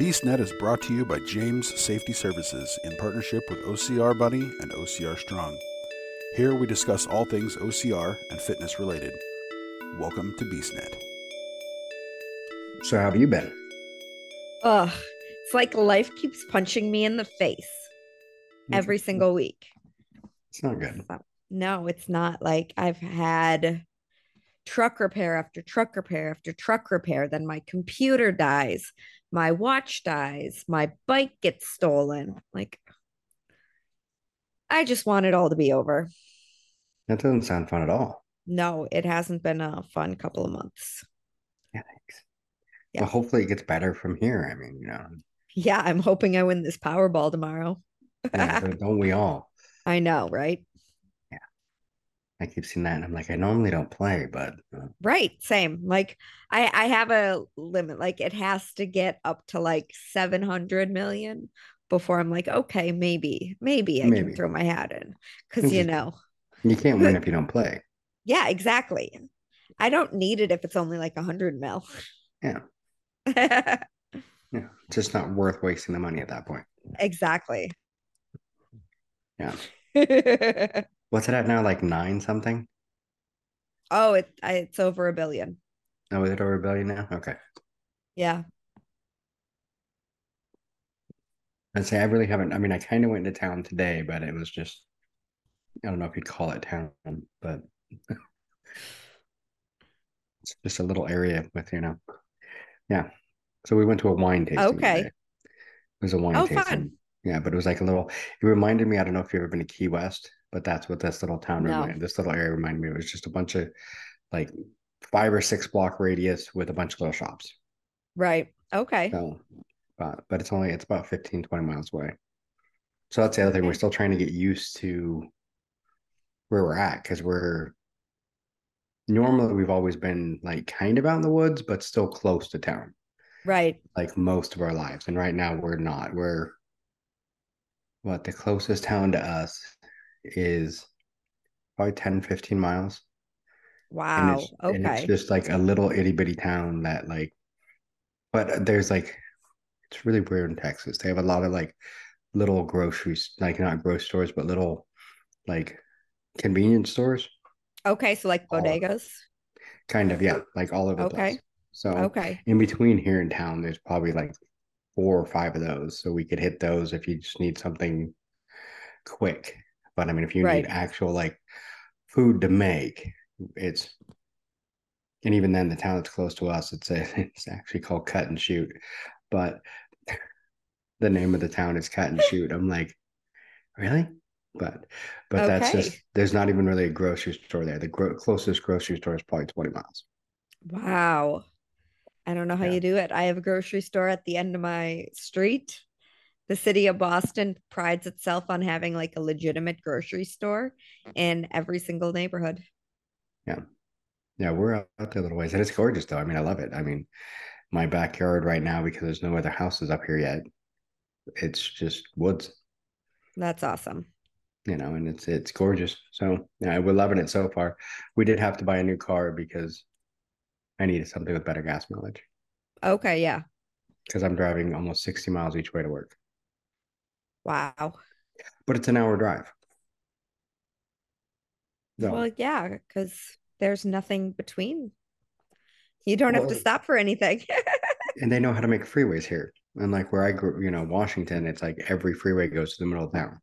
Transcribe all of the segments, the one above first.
BeastNet is brought to you by James Safety Services in partnership with OCR Buddy and OCR Strong. Here we discuss all things OCR and fitness related. Welcome to BeastNet. So how have you been? Ugh, it's like life keeps punching me in the face every mm-hmm. single week. It's not good. So, no, it's not like I've had truck repair after truck repair after truck repair. Then my computer dies, my watch dies, my bike gets stolen. Like, I just want it all to be over. That doesn't sound fun at all. No, it hasn't been a fun couple of months. Yeah, thanks. Yeah. Well, hopefully it gets better from here. I mean, you know, Yeah, I'm hoping I win this Powerball tomorrow. yeah, don't we all? I know, right? I keep seeing that, and I'm like, I normally don't play, but uh, Right, same. Like I I have a limit. Like it has to get up to like 700 million before I'm like, okay, maybe, maybe I Maybe. can throw my hat in. Cause you know, you can't win if you don't play. yeah, exactly. I don't need it if it's only like a hundred mil. Yeah, yeah, just not worth wasting the money at that point. exactly. Yeah. What's it at now? Like nine something? Oh, it I, it's over a billion. Oh, is it over a billion now? Okay. Yeah. I'd say I really haven't. I mean, I kind of went into town today, but it was just, I don't know if you'd call it town, but it's just a little area with, you know, yeah. So we went to a wine tasting. Okay. today. It was a wine Oh, tasting. fun. Yeah, but it was like a little, it reminded me, I don't know if you've ever been to Key West, but that's what this little town No. reminded, this little area reminded me. of. It was just a bunch of like five or six block radius with a bunch of little shops. Right. Okay. So, but but it's only it's about 15, 20 miles away. So that's the other thing. We're still trying to get used to where we're at because we're normally we've always been like kind of out in the woods, but still close to town, Right. like most of our lives. And right now we're not. We're what the closest town to us is probably 10, 15 miles. And Wow. it's, and it's just like a little itty bitty town that like, but there's like, it's really weird in Texas. They have a lot of like little groceries, like not grocery stores, but little like convenience stores. Okay. So like bodegas. Kind of, yeah, like all over the Okay. place. So Okay. in between here in town, there's probably like four or five of those. So we could hit those if you just need something quick. But I mean, if you Right. need actual like food to make, it's and even then the town that's close to us, it's a, it's actually called Cut and Shoot. But the name of the town is Cut and Shoot. I'm like, really? But but that's just there's not even really a grocery store there. The gro- closest grocery store is probably 20 miles. Wow. I don't know how Yeah. you do it. I have a grocery store at the end of my street. The city of Boston prides itself on having like a legitimate grocery store in every single neighborhood. Yeah, Yeah, we're out there a little ways, and it's gorgeous though. I mean, I love it. I mean, my backyard right now because there's no other houses up here yet. It's just woods, That's awesome. you know, and it's it's gorgeous. So yeah, we're loving it so far. We did have to buy a new car because I needed something with better gas mileage Okay, yeah. because I'm driving almost 60 miles each way to work, Wow. but it's an hour drive. So Well, yeah, because there's nothing between. You don't have to stop for anything. and they know how to make freeways here. And like where I grew, you know, Washington, it's like every freeway goes to the middle of town.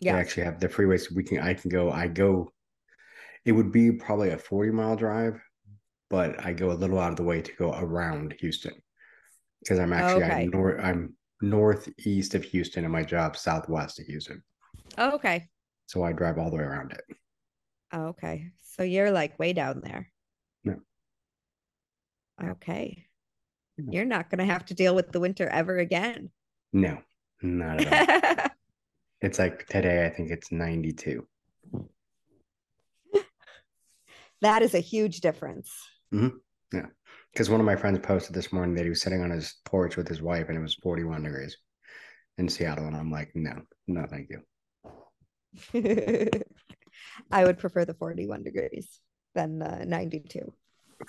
Yeah. They actually have the freeways we can I can go I go it would be probably a 40 mile drive, but I go a little out of the way to go around Houston. Because I'm actually Okay. I'm, nor- I'm northeast of Houston and my job southwest of Houston. Oh, okay. So I drive all the way around it. Oh, okay. So you're like way down there. No. Okay. Yeah. You're not going to have to deal with the winter ever again. No, not at all. it's like today I think it's 92. that is a huge difference. Mm-hmm. Because one of my friends posted this morning that he was sitting on his porch with his wife and it was 41 degrees in Seattle. And I'm like, no, no, thank you. I would prefer the 41 degrees than the 92.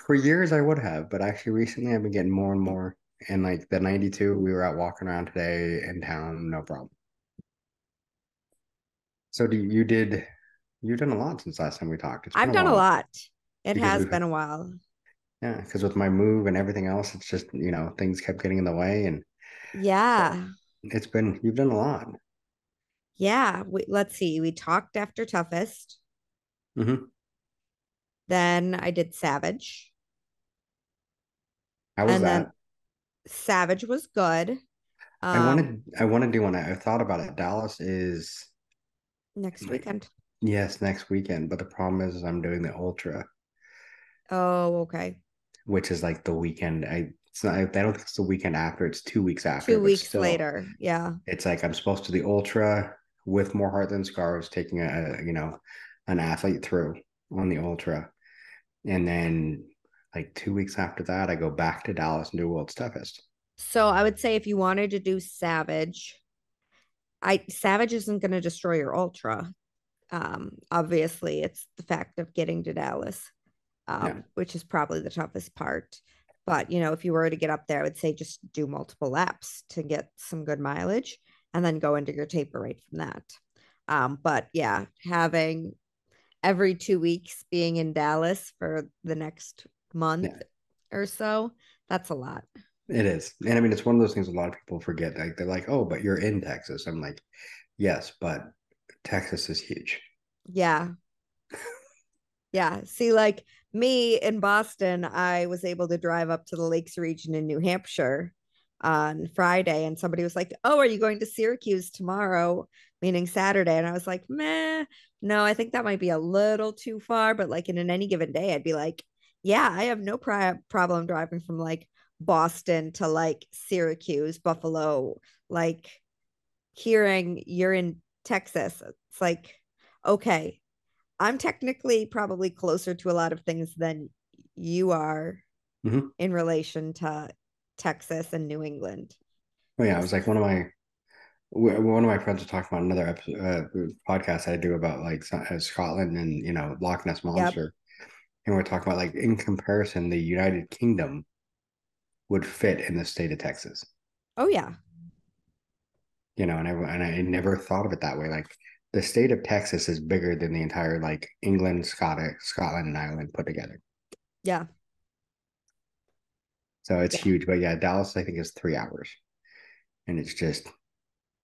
For years I would have, but actually recently I've been getting more and more And like the 92, we were out walking around today in town, no problem. So do you, did you've done a lot since last time we talked. I've done while. a lot. It has been a while. Yeah, because with my move and everything else, it's just you know things kept getting in the way, and yeah, it's been you've done a lot. Yeah, we, let's see. We talked after toughest. Mm-hmm. Then I did Savage. How was and that? Savage was good. Um, I wanted I want to do one. I thought about it. Dallas is next weekend. Yes, next weekend. But the problem is, is I'm doing the ultra. Oh, okay. Which is like the weekend. I it's not. I don't think it's the weekend after. It's two weeks after. Two weeks still, later. Yeah. It's like I'm supposed to the ultra with more heart than scars, taking a, you know an athlete through on the ultra, and then like two weeks after that, I go back to Dallas and do World's Toughest. So I would say if you wanted to do Savage, I Savage isn't going to destroy your ultra. Um, obviously, it's the fact of getting to Dallas, um, yeah. which is probably the toughest part. But you know, if you were to get up there, I would say just do multiple laps to get some good mileage and then go into your taper right from that. Um, but yeah, having every two weeks being in Dallas for the next month yeah. or so, that's a lot. It is. And I mean, it's one of those things a lot of people forget. Like, they're like, oh, but you're in Texas. I'm like, yes, but Texas is huge. Yeah. yeah. See, like me in Boston, I was able to drive up to the Lakes region in New Hampshire on Friday, and somebody was like, "Oh, are you going to Syracuse tomorrow?" Meaning Saturday, and I was like, "Meh, no, I think that might be a little too far." But like in an any given day, I'd be like, "Yeah, I have no pri- problem driving from like Boston to like Syracuse, Buffalo." Like hearing you're in Texas, it's like, okay, I'm technically probably closer to a lot of things than you are mm-hmm. in relation to Texas and New England. Oh yeah, I was like one of my one of my friends was talking about another episode, uh, podcast I do about like uh, Scotland and you know Loch Ness monster, yep. and we're talking about like in comparison, the United Kingdom would fit in the state of Texas. Oh yeah, you know, and I and I never thought of it that way. Like the state of Texas is bigger than the entire like England, Scotland, Scotland, and Ireland put together. Yeah. So it's yeah. huge. But yeah, Dallas, I think, is three hours. And it's just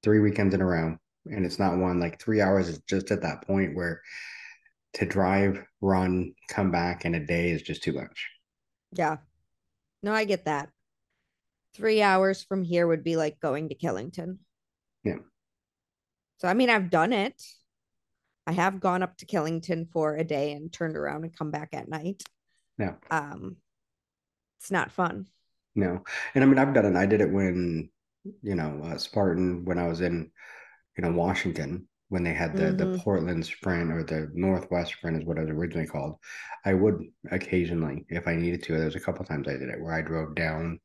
three weekends in a row. And it's not one like three hours is just at that point where to drive, run, come back in a day is just too much. Yeah. No, I get that. Three hours from here would be like going to Killington. Yeah. So, I mean, I've done it. I have gone up to Killington for a day and turned around and come back at night. Yeah. Um, it's not fun. No, and I mean I've done it. I did it when you know uh, Spartan when I was in you know Washington when they had the mm-hmm. the Portland Sprint or the Northwest Sprint is what it was originally called. I would occasionally, if I needed to. There was a couple times I did it where I drove down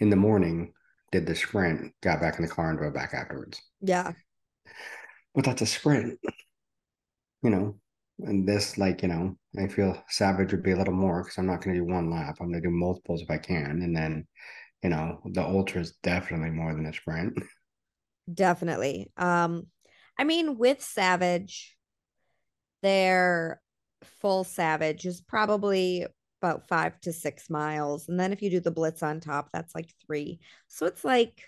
in the morning, did the sprint, got back in the car, and drove back afterwards. Yeah, but that's a sprint, you know? And this like you know i feel savage would be a little more because i'm not going to do one lap. I'm going to do multiples if i can and then you know the ultra is definitely more than a sprint. Definitely. Um i mean with savage their full savage is probably about five to six miles and then if you do the blitz on top that's like three. So it's like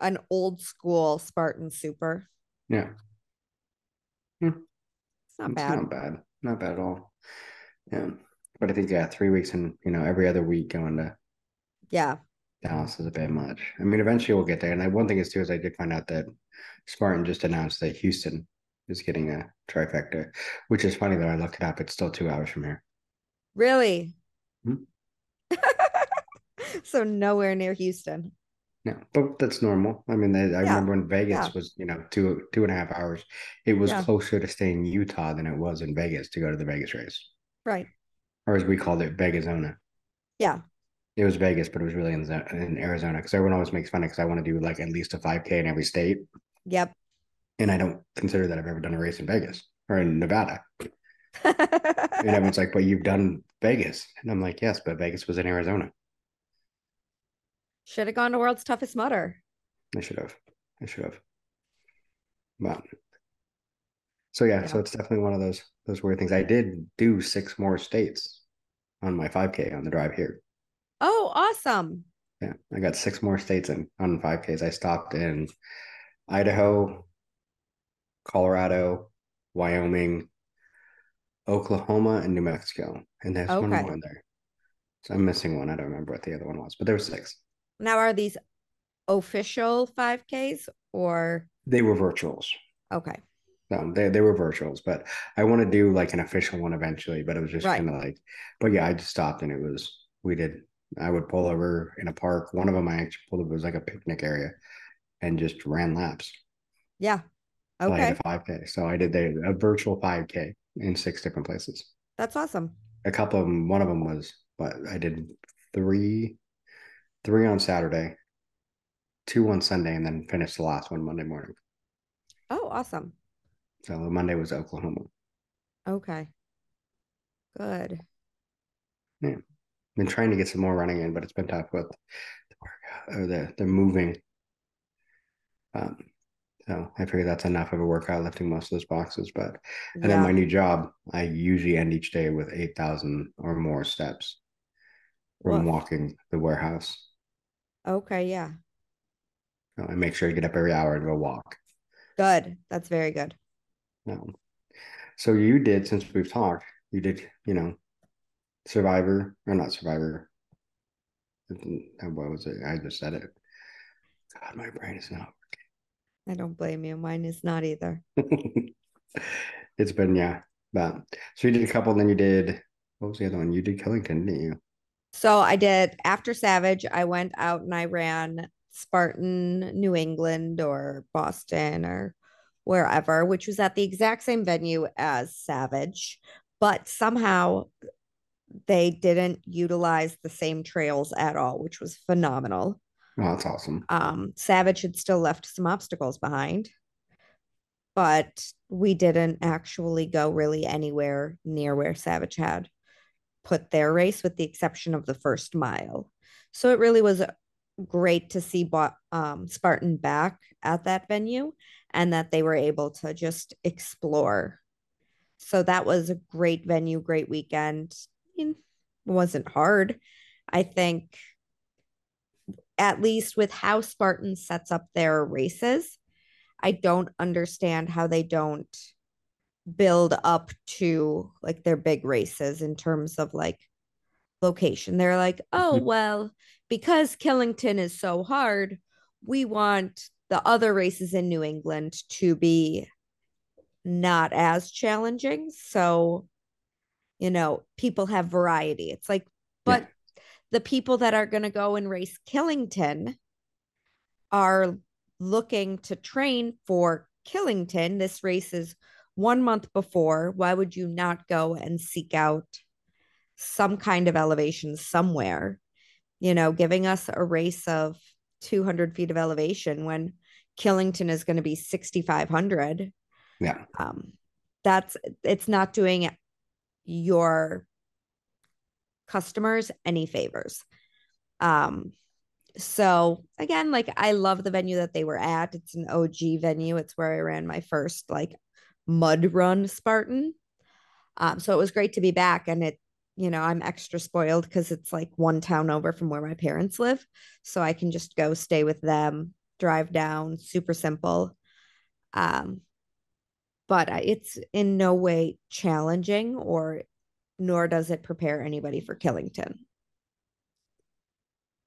an old school spartan super yeah hmm not bad. not bad. Not bad at all. Yeah. But I think yeah, three weeks and you know, every other week going to Yeah. Dallas is a bit much. I mean, eventually we'll get there. And I, one thing is too is I did find out that Spartan just announced that Houston is getting a trifecta, which is funny though. I looked it up. It's still two hours from here. Really? Hmm? so nowhere near Houston. Yeah, but that's normal. I mean, I, I yeah. remember when Vegas yeah. was, you know, two two and a half hours. It was yeah. closer to stay in Utah than it was in Vegas to go to the Vegas race. Right. Or as we called it, Vegasona. Yeah. It was Vegas, but it was really in, in Arizona because everyone always makes fun of because I want to do like at least a 5K in every state. Yep. And I don't consider that I've ever done a race in Vegas or in Nevada. and everyone's like, but you've done Vegas. And I'm like, yes, but Vegas was in Arizona. Should have gone to World's Toughest Mudder. I should have. I should have. But so yeah, so it's definitely one of those those weird things. I did do six more states on my 5K on the drive here. Oh, awesome. Yeah, I got six more states in on 5Ks. I stopped in Idaho, Colorado, Wyoming, Oklahoma, and New Mexico. And there's one more in there. So I'm missing one. I don't remember what the other one was, but there were six. Now, are these official 5Ks or They were virtuals. okay? No, they they were virtuals, but I want to do like an official one eventually. But it was just Right. kind of like, but yeah, I just stopped and it was we did. I would pull over in a park. One of them I actually pulled over it was like a picnic area, and just ran laps. Yeah. till I hit Okay. a five k. So I did the, a virtual five k in six different places. That's awesome. A couple of them. One of them was, but I did three, three on Saturday, two on Sunday, and then finished the last one Monday morning. Oh, awesome. So Monday was Oklahoma. Okay. Good. Yeah. Been trying to get some more running in, but it's been tough with the workout or the the moving. Um, so I figure that's enough of a workout lifting most of those boxes. But and then my new job, I usually end each day with eight thousand or more steps from walking the warehouse. Okay. Yeah. I make sure I get up every hour and go walk. Good. That's very good. No. so you did since we've talked, you did, you know, Survivor or not Survivor. What was it? I just said it. God, my brain is not I don't blame you. Mine is not either. it's been yeah but so you did a couple and then you did what was the other one you did killington didn't you So I did after Savage, I went out and I ran Spartan, New England, or Boston, or wherever, which was at the exact same venue as Savage, but somehow they didn't utilize the same trails at all, which was phenomenal. oh that's awesome Um, Savage had still left some obstacles behind, but we didn't actually go really anywhere near where Savage had put their race, with the exception of the first mile. So it really was great to see um, Spartan back at that venue and that they were able to just explore. So that was a great venue, great weekend. It wasn't hard. I think at least with how Spartan sets up their races, I don't understand how they don't build up to like their big races in terms of like location. They're like, oh, Mhm. well, because Killington is so hard, we want the other races in New England to be not as challenging. So, you know, people have variety. It's like, Yeah. but the people that are going to go and race Killington are looking to train for Killington. This race is one month before. Why would you not go and seek out some kind of elevation somewhere? You know, giving us a race of 200 feet of elevation when Killington is going to be 6,500. yeah Um, that's it's not doing your customers any favors. Um, so again, like I love the venue that they were at. It's an OG venue. It's where I ran my first like mud run Spartan. Um, so it was great to be back, and it, you know, I'm extra spoiled because it's like one town over from where my parents live, so I can just go stay with them, drive down, super simple. Um, but it's in no way challenging, or nor does it prepare anybody for Killington.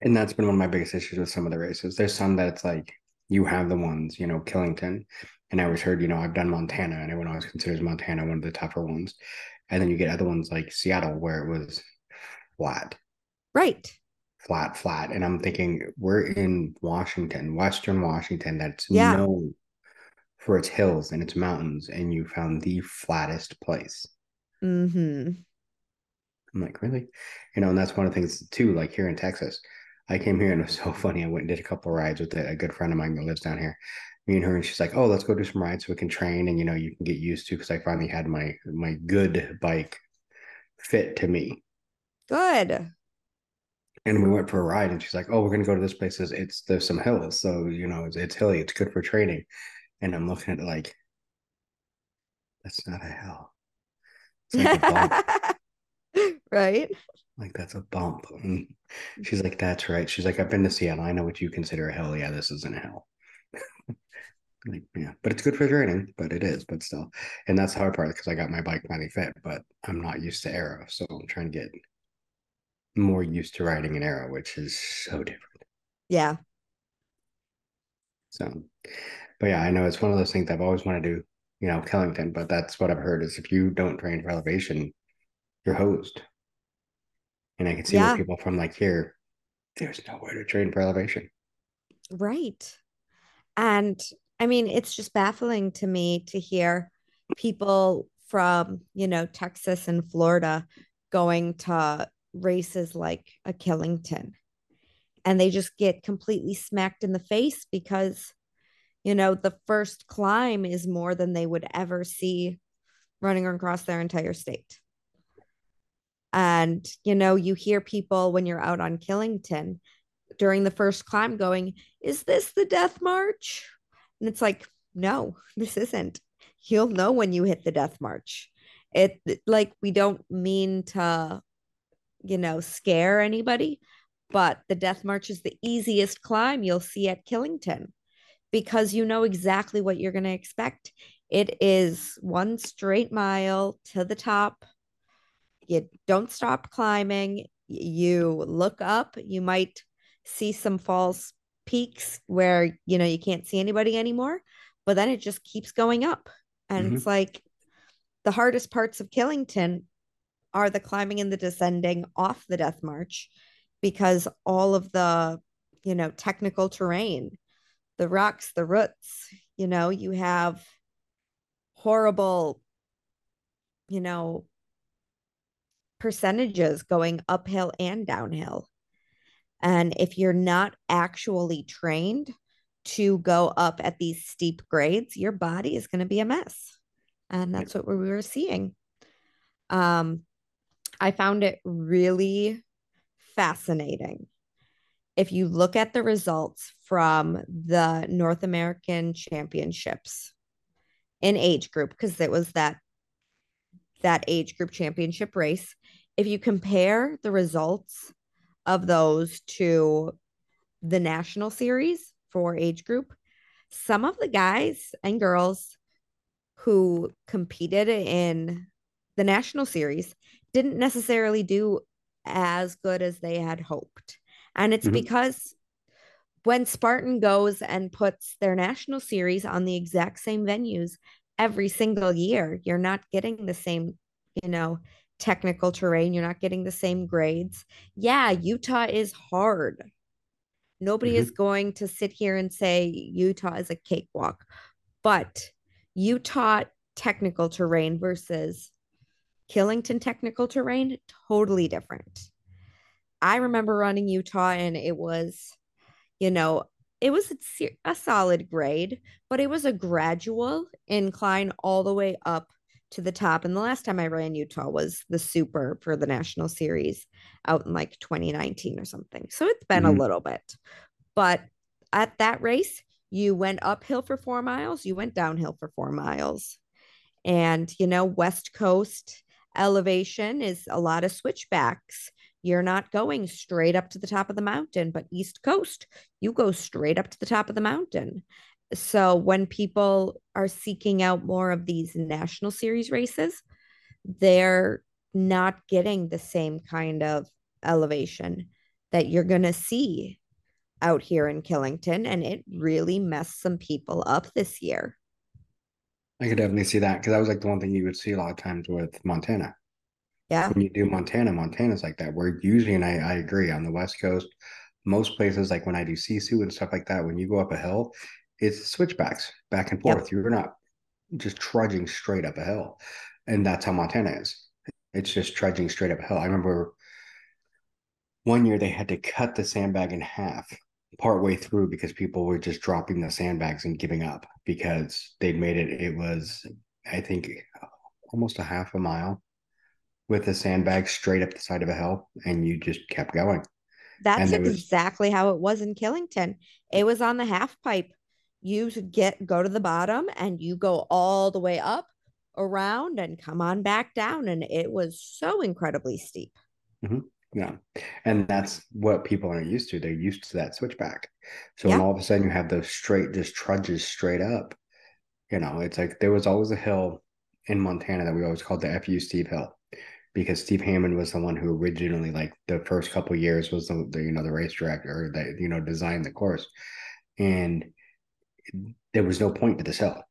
and that's been one of my biggest issues with some of the races there's some that it's like you have the ones you know killington and i always heard you know i've done montana and everyone always considers montana one of the tougher ones and then you get other ones like seattle where it was flat Right. flat, flat. And I'm thinking we're in Washington, Western Washington, that's Yeah. known for its hills and its mountains, and you found the flattest place. Mm-hmm. I'm like, really? You know, and that's one of the things too, like here in Texas. I came here and it was so funny. I went and did a couple of rides with a, a good friend of mine that lives down here. Me and her, and she's like, "Oh, let's go do some rides so we can train and you know you can get used to." Because I finally had my my good bike fit to me. Good. and we went for a ride and she's like oh we're going to go to this place it's, it's there's some hills so you know it's, it's hilly it's good for training. And i'm looking at it like that's not a hill. It's like a bump. Right? Like that's a bump. And she's like that's right. She's like i've been to seattle. I know what you consider a hill. Yeah this isn't a hill yeah but it's good for training but it is but still. And that's the hard part because i got my bike finally fit but i'm not used to aero so i'm trying to get more used to riding an aero which is so different. Yeah. So but yeah i know it's one of those things i've always wanted to do you know killington but that's what i've heard is if you don't train for elevation you're hosed. And i can see Yeah. people from like here there's nowhere to train for elevation. Right. And I mean, it's just baffling to me to hear people from, you know, Texas and Florida going to races like a Killington and they just get completely smacked in the face because, you know, the first climb is more than they would ever see running across their entire state. And, you know, you hear people when you're out on Killington during the first climb going, Is this the death march? And it's like, No, this isn't. You'll know when you hit the death march. It like we don't mean to, you know, scare anybody, but the death march is the easiest climb you'll see at Killington because you know exactly what you're going to expect. It is one straight mile to the top. You don't stop climbing. You look up. You might see some false peaks where you know you can't see anybody anymore but then it just keeps going up. And mm-hmm. it's like the hardest parts of killington are the climbing and the descending off the death march because all of the you know technical terrain the rocks the roots you know you have horrible you know percentages going uphill and downhill and if you're not actually trained to go up at these steep grades, your body is going to be a mess. And that's what we were seeing. Um, I found it really fascinating. If you look at the results from the North American Championships in age group, because it was that that age group championship race, if you compare the results of those to the national series for age group, some of the guys and girls who competed in the national series didn't necessarily do as good as they had hoped. And it's Mhm. because when Spartan goes and puts their national series on the exact same venues every single year, you're not getting the same, you know, technical terrain. You're not getting the same grades. Yeah, Utah is hard. Nobody is mm-hmm. going to sit here and say Utah is a cakewalk, but Utah technical terrain versus Killington technical terrain, totally different. I remember running Utah and it was, you know, it was a, a solid grade, but it was a gradual incline all the way up to the top. And the last time I ran Utah was the super for the national series out in like 2019 or something. So it's been a Mhm. little bit. But at that race, you went uphill for four miles, you went downhill for four miles. And, you know, West Coast elevation is a lot of switchbacks. You're not going straight up to the top of the mountain, but East Coast, you go straight up to the top of the mountain. So when people are seeking out more of these national series races, they're not getting the same kind of elevation that you're going to see out here in Killington. And it really messed some people up this year. I could definitely see that because that was like the one thing you would see a lot of times with Montana. Yeah. When you do Montana, Montana's like that. Where usually, and I, I agree, on the West Coast, most places like when I do Sisu and stuff like that, when you go up a hill, it's switchbacks back and Yep. forth. You're not just trudging straight up a hill. And that's how Montana is. It's just trudging straight up a hill. I remember one year they had to cut the sandbag in half partway through because people were just dropping the sandbags and giving up because they'd made it it was i think almost a half a mile with a sandbag straight up the side of a hill and you just kept going that's there was- exactly how it was in Killington. It was on the half pipe. You should get go to the bottom and you go all the way up around and come on back down. And it was so incredibly steep. Mm-hmm. Yeah. And that's what people aren't used to. They're used to that switchback. So Yeah. when all of a sudden you have those straight, just trudges straight up, you know, it's like there was always a hill in Montana that we always called the FU Steve Hill because Steve Hammond was the one who originally, like the first couple years, was the, the you know the race director that you know designed the course, and there was no point to this hill.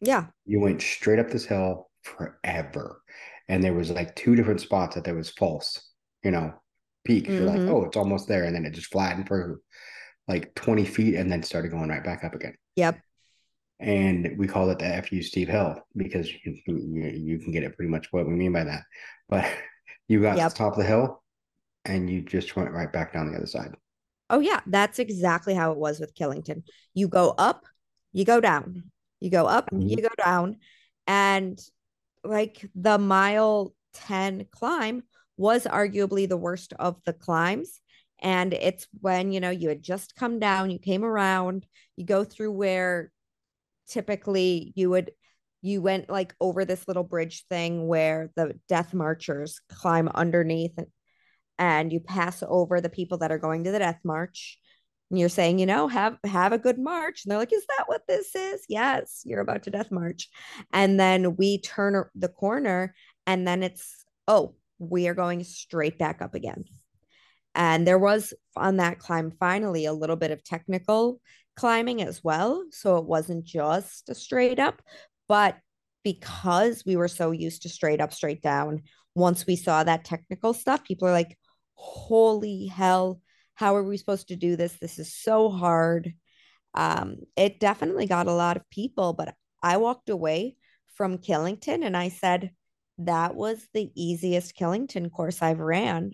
Yeah. You went straight up this hill forever, and there was like two different spots that there was false, you know, peaks. You're like, Mhm. oh, it's almost there, and then it just flattened for like 20 feet, and then started going right back up again Yep. and we call it the FU Steve Hill because you, you, you can get it pretty much what we mean by that. But you got Yep. to the top of the hill and you just went right back down the other side. Oh, yeah. That's exactly how it was with Killington. You go up, you go down, you go up, you Mhm. go down. And like the mile 10 climb was arguably the worst of the climbs. And it's when, you know, you had just come down, you came around, you go through where typically you would you went like over this little bridge thing where the death marchers climb underneath and you pass over the people that are going to the death march and you're saying you know have have a good march. And they're like is that what this is? Yes you're about to death march. And then we turn the corner and then it's oh we are going straight back up again. And there was on that climb finally a little bit of technical climbing as well so it wasn't just a straight up but because we were so used to straight up straight down once we saw that technical stuff people are like holy hell how are we supposed to do this? This is so hard. Um it definitely got a lot of people but i walked away from killington and i said that was the easiest killington course i've ran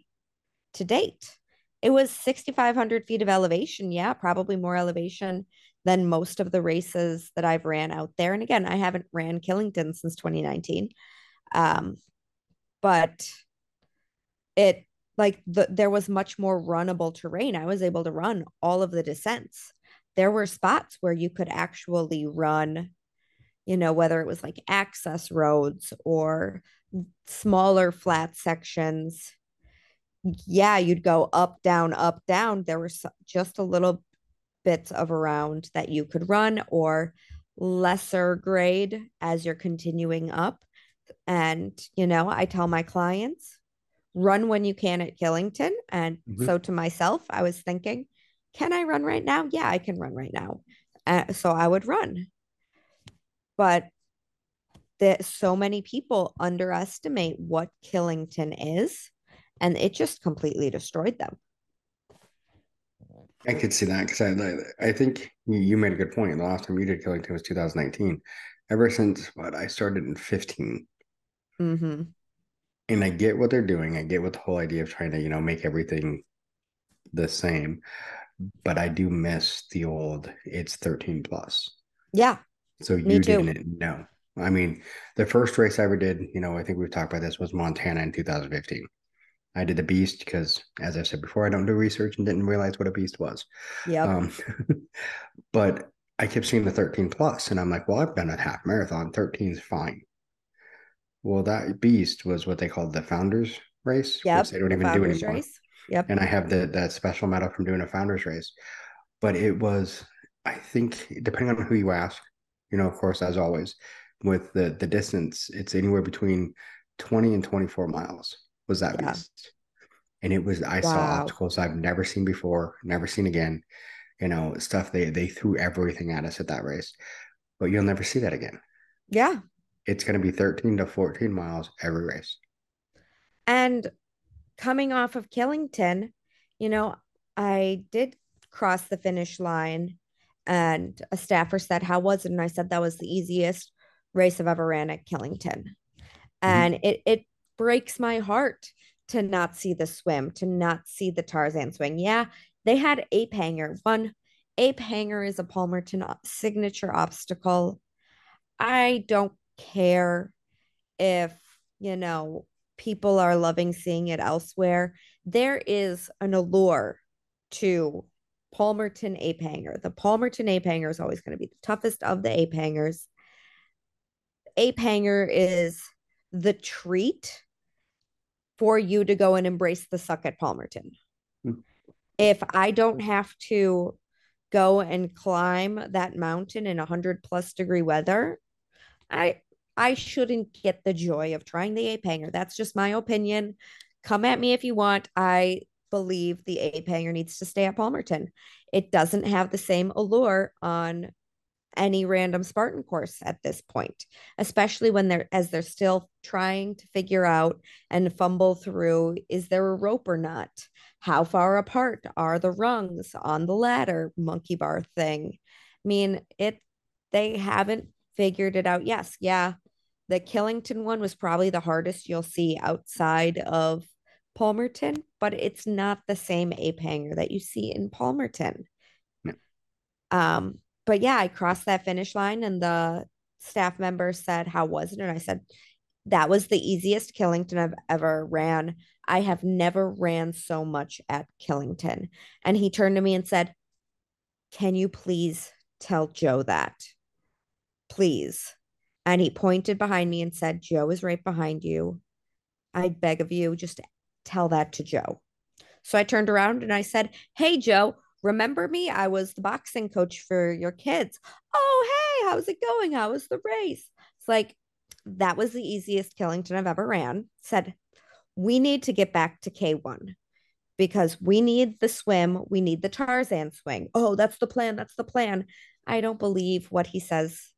to date. It was 6500 feet of elevation. Yeah probably more elevation than most of the races that i've ran out there. And again i haven't ran killington since 2019 um but it like the, there was much more runnable terrain. I was able to run all of the descents. There were spots where you could actually run you know whether it was like access roads or smaller flat sections. Yeah you'd go up down up down. There was just a little bits of around that you could run or lesser grade as you're continuing up. And you know i tell my clients run when you can at killington and Mhm. so to myself i was thinking can i run right now yeah i can run right now uh, so i would run but that so many people underestimate what killington is and it just completely destroyed them I could see that because I, I think you- you made a good point. The last time you did Killington was 2019. Ever since what I started in 15, mm-hmm. And I get what they're doing. I get what the whole idea of trying to, you know, make everything the same. But I do miss the old it's 13 plus. yeah So you didn't know. I mean, the first race I ever did, you know, I think we've talked about this was Montana in 2015. I did the beast because, as I said before, I don't do research and didn't realize what a beast was. yep Um, but I kept seeing the 13 plus, and I'm like, well, I've done a half marathon. 13 is fine. Well, that beast was what they called the founders race, yep they don't even do anymore. race. yep And I have the that special medal from doing a founders race. But it was, I think, depending on who you ask, you know, of course, as always, with the the distance, it's anywhere between 20 and 24 miles was that Yeah. beast. And it was I saw obstacles I've never seen before, never seen again. You know, stuff they they threw everything at us at that race. But you'll never see that again. yeah It's gonna be 13 to 14 miles every race. And coming off of Killington, you know, I did cross the finish line and a staffer said, How was it? And I said, That was the easiest race I've ever ran at Killington. Mm-hmm. And it it breaks my heart to not see the swim, to not see the Tarzan swing. Yeah, they had ape hanger. One ape hanger is a Palmerton uh, signature obstacle. I don't care if, you know, people are loving seeing it elsewhere. There is an allure to Palmerton ape hanger. The Palmerton ape hanger is always going to be the toughest of the ape hangers. Ape hanger is the treat for you to go and embrace the suck at Palmerton. Hmm. If I don't have to go and climb that mountain in 100 plus degree weather, I I shouldn't get the joy of trying the ape hanger. That's just my opinion. Come at me if you want. I believe the ape hanger needs to stay at Palmerton. It doesn't have the same allure on any random Spartan course at this point, especially when they're as they're still trying to figure out and fumble through is there a rope or not? How far apart are the rungs on the ladder monkey bar thing? I mean, it they haven't figured it out. Yes, yeah. The Killington one was probably the hardest you'll see outside of Palmerton, but it's not the same ape hanger that you see in Palmerton. No. Um, but yeah, I crossed that finish line and the staff member said, How was it? And I said, That was the easiest Killington I've ever ran. I have never ran so much at Killington. And he turned to me and said, Can you please tell Joe that? Please. And he pointed behind me and said, Joe is right behind you. I beg of you, just tell that to Joe. So I turned around and I said, Hey, Joe, remember me? I was the boxing coach for your kids. Oh, hey, how's it going? How was the race? It's like, that was the easiest Killington I've ever ran. Said, we need to get back to K1 because we need the swim. We need the Tarzan swing. Oh, that's the plan. That's the plan. I don't believe what he says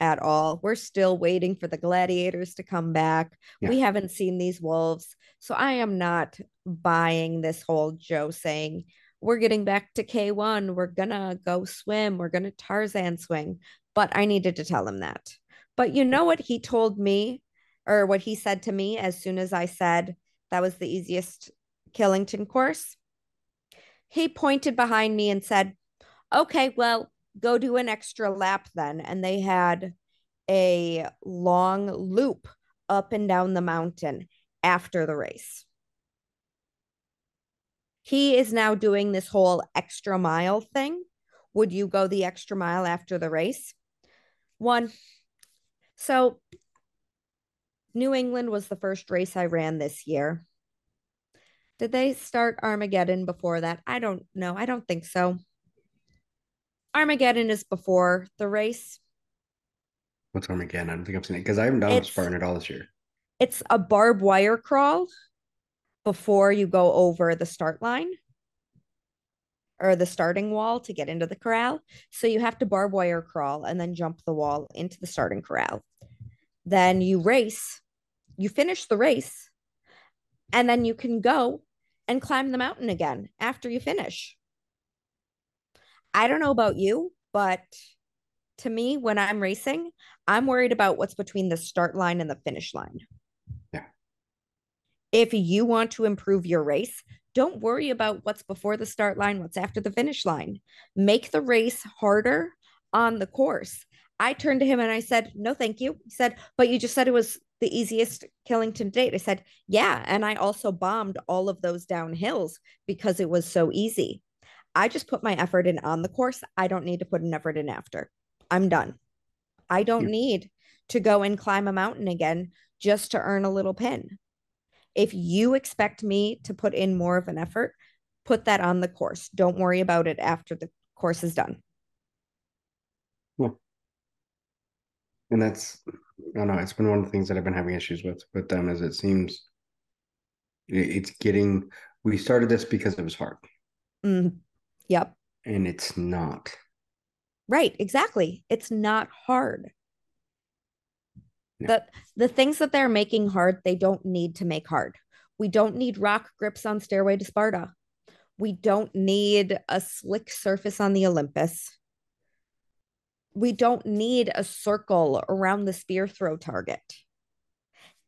at all. We're still waiting for the gladiators to come back. Yeah. We haven't seen these wolves. So I am not buying this whole Joe saying, we're getting back to K1. We're gonna go swim. We're gonna Tarzan swing. But I needed to tell him that. But you know what he told me, or what he said to me as soon as I said that was the easiest Killington course? He pointed behind me and said, Okay, well, go do an extra lap then. And they had a long loop up and down the mountain after the race he is now doing this whole extra mile thing. Would you go the extra mile after the race? One. So, New England was the first race I ran this year. Did they start Armageddon before that? I don't know. I don't think so. Armageddon is before the race. What's Armageddon? I don't think I've seen it because I haven't done it's, Spartan at all this year. It's a barbed wire crawl before you go over the start line or the starting wall to get into the corral. So you have to barb wire crawl and then jump the wall into the starting corral. Then you race, you finish the race, and then you can go and climb the mountain again after you finish. I don't know about you, but to me, when I'm racing, I'm worried about what's between the start line and the finish line. Yeah. If you want to improve your race, don't worry about what's before the start line, what's after the finish line. Make the race harder on the course. I turned to him and I said, No, thank you. He said, But you just said it was the easiest Killington date. I said, Yeah. And I also bombed all of those downhills because it was so easy. I just put my effort in on the course. I don't need to put an effort in after. I'm done. I don't yeah. need to go and climb a mountain again just to earn a little pin. If you expect me to put in more of an effort, put that on the course. Don't worry about it after the course is done. Yeah. And that's, I don't know, it's been one of the things that I've been having issues with with them as it seems it's getting, we started this because it was hard. Mm, yep. And it's not. Right, exactly. It's not hard. The the things that they're making hard, they don't need to make hard. We don't need rock grips on Stairway to Sparta. We don't need a slick surface on the Olympus. We don't need a circle around the spear throw target.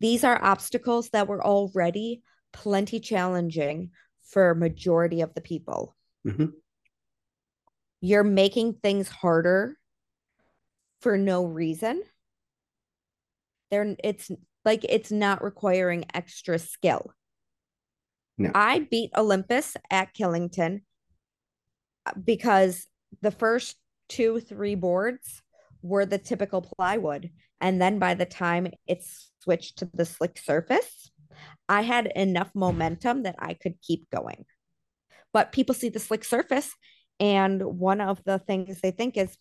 These are obstacles that were already plenty challenging for majority of the people. Mm-hmm. You're making things harder for no reason they're it's Like it's not requiring extra skill. No. I beat Olympus at Killington uh, because the first two, three boards were the typical plywood. And then by the time it switched to the slick surface, I had enough momentum that I could keep going. But people see the slick surface, and one of the things they think is,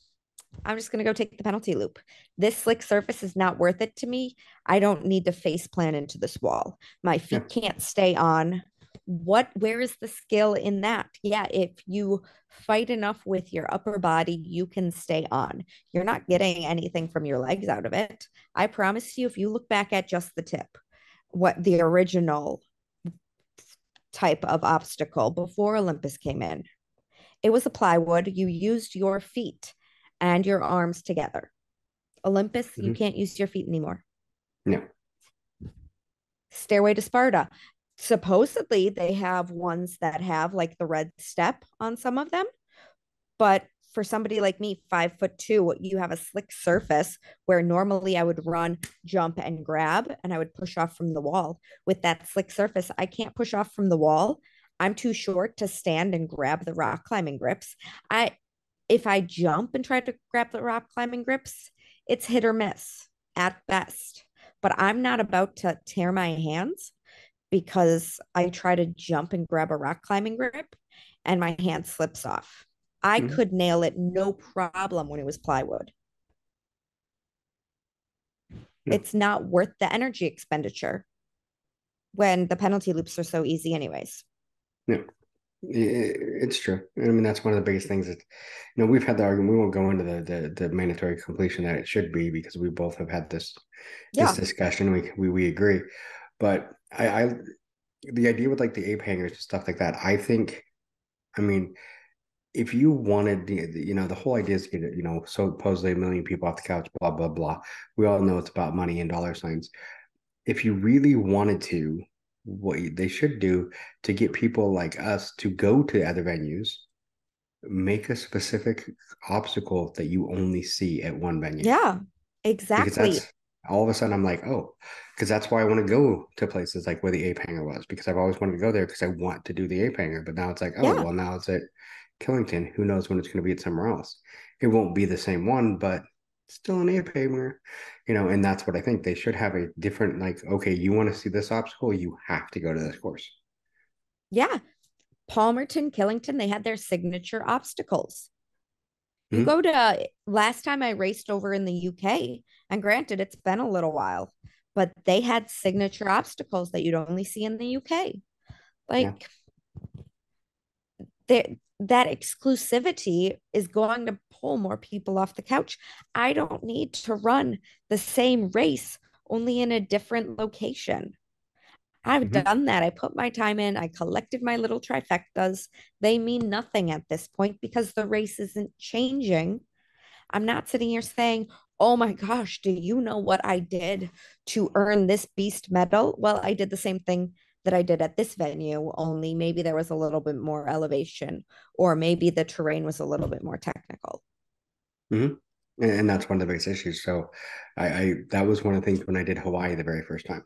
I'm just going to go take the penalty loop. This slick surface is not worth it to me. I don't need to face plan into this wall. My feet yeah. can't stay on what where is the skill in that yeah if you fight enough with your upper body you can stay on you're not getting anything from your legs out of it i promise you if you look back at just the tip what the original type of obstacle before olympus came in it was a plywood. You used your feet and your arms together. Olympus mm-hmm. you can't use your feet anymore. No. Stairway to sparta. Supposedly they have ones that have like the red step on some of them but for somebody like me five foot two you have a slick surface where normally i would run jump and grab and i would push off from the wall. With that slick surface i can't push off from the wall i'm too short to stand and grab the rock climbing grips i if i jump and try to grab the rock climbing grips it's hit or miss at best but i'm not about to tear my hands because I try to jump and grab a rock climbing grip and my hand slips off. I mm-hmm. could nail it no problem when it was plywood. Yeah. It's not worth the energy expenditure when the penalty loops are so easy, anyways. Yeah, it's true. I mean, that's one of the biggest things that, you know, we've had the argument. We won't go into the the, the mandatory completion that it should be because we both have had this yeah. this discussion. We we we agree, but I, I the idea with like the ape hangers and stuff like that, I think, I mean, if you wanted, you know, the whole idea is to get, you know, supposedly a million people off the couch, blah, blah, blah. We all know it's about money and dollar signs. If you really wanted to, what they should do to get people like us to go to other venues, make a specific obstacle that you only see at one venue. Yeah, exactly all of a sudden I'm like, oh, because that's why I want to go to places like where the ape hanger was, because I've always wanted to go there because I want to do the ape hanger. But now it's like, oh, yeah. well, now it's at Killington. Who knows when it's going to be at somewhere else? It won't be the same one, but still an ape hanger, you know. And that's what I think they should have a different, like, okay, you want to see this obstacle, you have to go to this course. Yeah. Palmerton, Killington, they had their signature obstacles. You mm-hmm. go to last time I raced over in the UK, and granted, it's been a little while, but they had signature obstacles that you'd only see in the UK. Like yeah. that exclusivity is going to pull more people off the couch. I don't need to run the same race, only in a different location. I've mm-hmm. done that. I put my time in. I collected my little trifectas. They mean nothing at this point because the race isn't changing. I'm not sitting here saying, oh my gosh, do you know what I did to earn this beast medal? Well, I did the same thing that I did at this venue, only maybe there was a little bit more elevation, or maybe the terrain was a little bit more technical. Mm-hmm. And that's one of the biggest issues. So I, I that was one of the things when I did Hawaii the very first time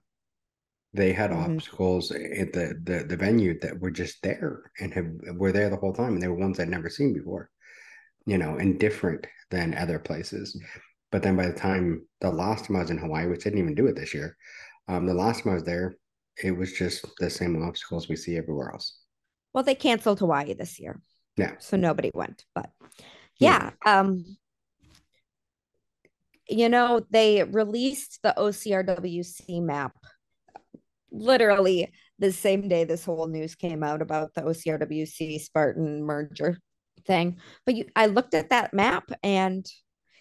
they had mm-hmm. obstacles at the, the the venue that were just there and have were there the whole time and they were ones I'd never seen before, you know, and different than other places. But then by the time the last time I was in Hawaii, which didn't even do it this year, um, the last time I was there, it was just the same obstacles we see everywhere else. Well, they canceled Hawaii this year. Yeah. So nobody went. But yeah, yeah. um you know, they released the OCRWC map literally the same day this whole news came out about the OCRWC Spartan merger thing. But you, I looked at that map and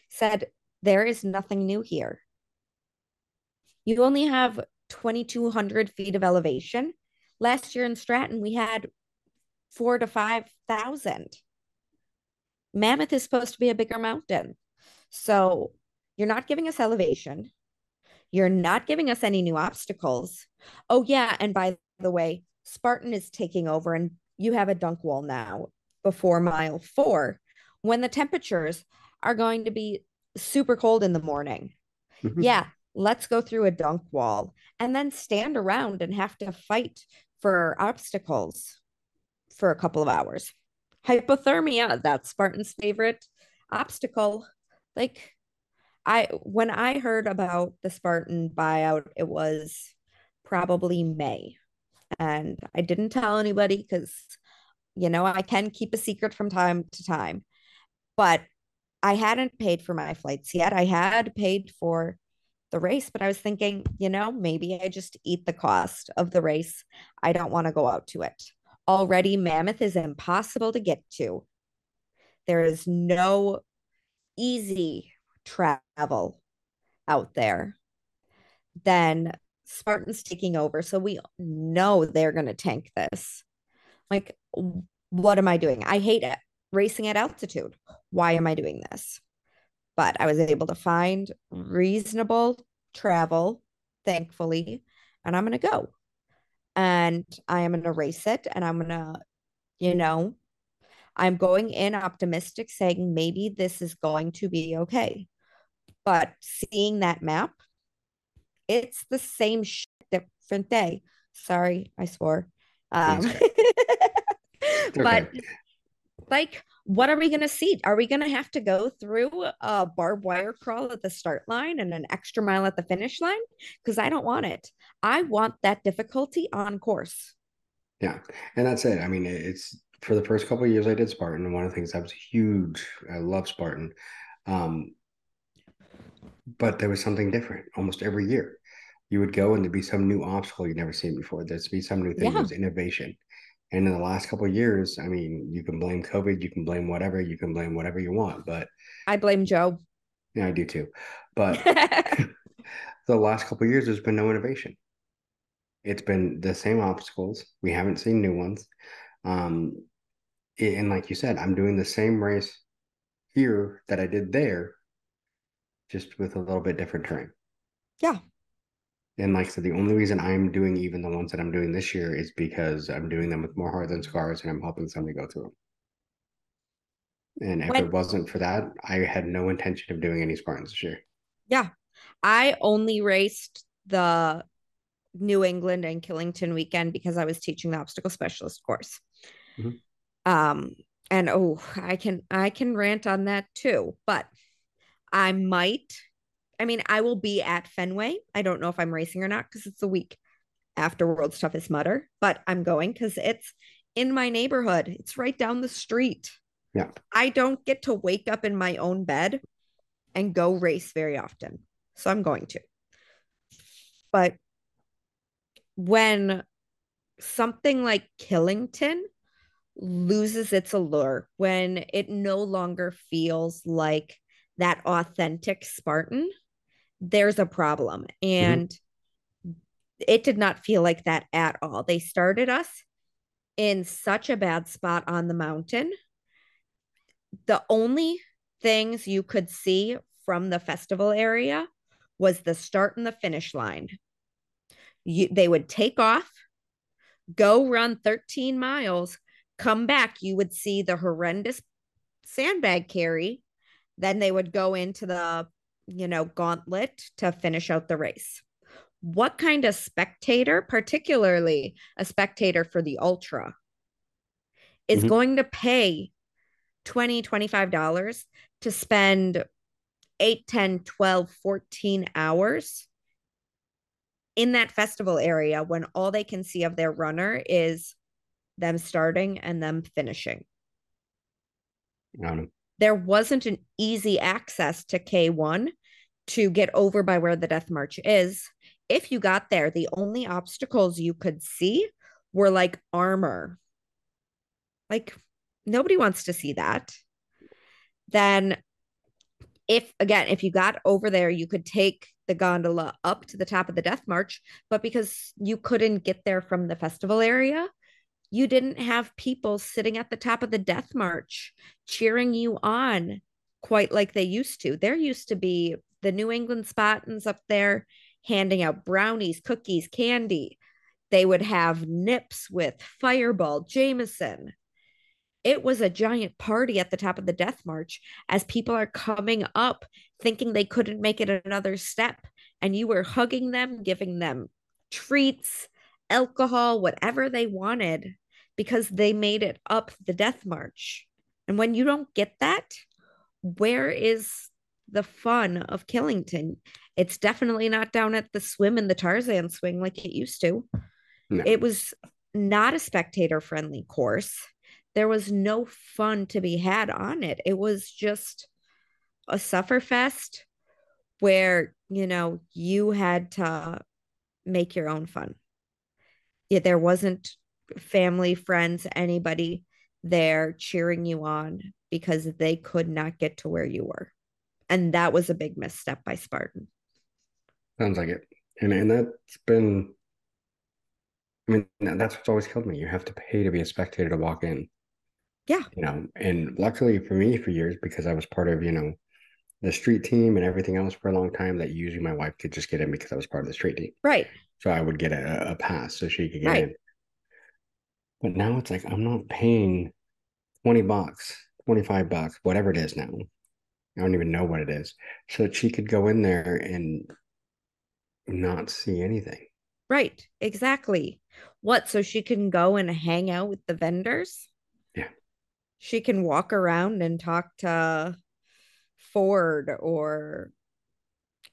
said, there is nothing new here. You only have 2,200 feet of elevation. Last year in Stratton, we had four to 5,000. Mammoth is supposed to be a bigger mountain. So you're not giving us elevation. You're not giving us any new obstacles. Oh, yeah. And by the way, Spartan is taking over, and you have a dunk wall now before mile four when the temperatures are going to be super cold in the morning. Mm-hmm. Yeah, let's go through a dunk wall and then stand around and have to fight for obstacles for a couple of hours. Hypothermia, that's Spartan's favorite obstacle. Like I when I heard about the Spartan buyout, it was probably May. And I didn't tell anybody because you know, I can keep a secret from time to time. But I hadn't paid for my flights yet. I had paid for the race, but I was thinking, you know, maybe I just eat the cost of the race. I don't want to go out to it. Already, Mammoth is impossible to get to. There is no easy travel out there. Then Spartan's taking over. So we know they're going to tank this. Like, what am I doing? I hate it. Racing at altitude. Why am I doing this? But I was able to find reasonable travel, thankfully, and I'm going to go. And I am going to race it and I'm going to, you know, I'm going in optimistic, saying maybe this is going to be okay. But seeing that map, it's the same shit, different day. Sorry, I swore. Um, but like, what are we going to see? Are we going to have to go through a barbed wire crawl at the start line and an extra mile at the finish line? Because I don't want it. I want that difficulty on course. Yeah, and that's it. I mean, it's for the first couple years I did Spartan, one of the things that was huge. I love Spartan, um, but there was something different almost every year. You would go and there'd be some new obstacle you'd never seen before. There'd be some new thing. Yeah. There's innovation. And in the last couple of years, I mean, you can blame COVID, you can blame whatever, you can blame whatever you want, but I blame Joe. Yeah, I do too. But the last couple of years, there's been no innovation. It's been the same obstacles. We haven't seen new ones. Um, and like you said, I'm doing the same race here that I did there, just with a little bit different terrain. Yeah. And like I said, the only reason I'm doing even the ones that I'm doing this year is because I'm doing them with more heart than scars and I'm helping somebody go through them. And if when, it wasn't for that, I had no intention of doing any Spartans this year. Yeah. I only raced the New England and Killington weekend because I was teaching the obstacle specialist course. Mm-hmm. Um, and oh, I can I can rant on that too, but I might I mean, I will be at Fenway. I don't know if I'm racing or not because it's a week after World's Toughest Mudder, but I'm going because it's in my neighborhood. It's right down the street. Yeah. I don't get to wake up in my own bed and go race very often. So I'm going to. But when something like Killington loses its allure, when it no longer feels like that authentic Spartan, there's a problem. Mm-hmm. And mm-hmm. it did not feel like that at all. They started us in such a bad spot on the mountain. The only things you could see from the festival area was the start and the finish line. You, they would take off, go run 13 miles, come back. You would see the horrendous sandbag carry. Then they would go into the you know, gauntlet to finish out the race. What kind of spectator, particularly a spectator for the ultra, is mm-hmm. going to pay 20 $25 to spend 8 10 12 14 hours in that festival area when all they can see of their runner is them starting and them finishing there wasn't an easy access to K1 to get over by where the death march is. If you got there, the only obstacles you could see were like armor. Like nobody wants to see that. Then if again, if you got over there, you could take the gondola up to the top of the death march, but because you couldn't get there from the festival area, you didn't have people sitting at the top of the death march cheering you on quite like they used to. There used to be the New England Spartans up there handing out brownies, cookies, candy. They would have nips with Fireball, Jameson. It was a giant party at the top of the death march as people are coming up thinking they couldn't make it another step and you were hugging them, giving them treats, alcohol, whatever they wanted because they made it up the death march. And when you don't get that, where is the fun of Killington? It's definitely not down at the swim and the Tarzan swing like it used to. No. It was not a spectator friendly course. There was no fun to be had on it. It was just a sufferfest where, you know, you had to make your own fun. Yeah, there wasn't family, friends, anybody there cheering you on because they could not get to where you were. And that was a big misstep by Spartan. Sounds like it. And and that's been I mean, that's what's always killed me. You have to pay to be a spectator to walk in. Yeah. You know, and luckily for me for years, because I was part of, you know, the street team and everything else for a long time, that usually my wife could just get in because I was part of the street team. Right. So I would get a, a pass so she could get right. in. But now it's like I'm not paying 20 bucks, 25 bucks, whatever it is now. I don't even know what it is. So that she could go in there and not see anything. Right. Exactly. What? So she can go and hang out with the vendors? Yeah. She can walk around and talk to Ford or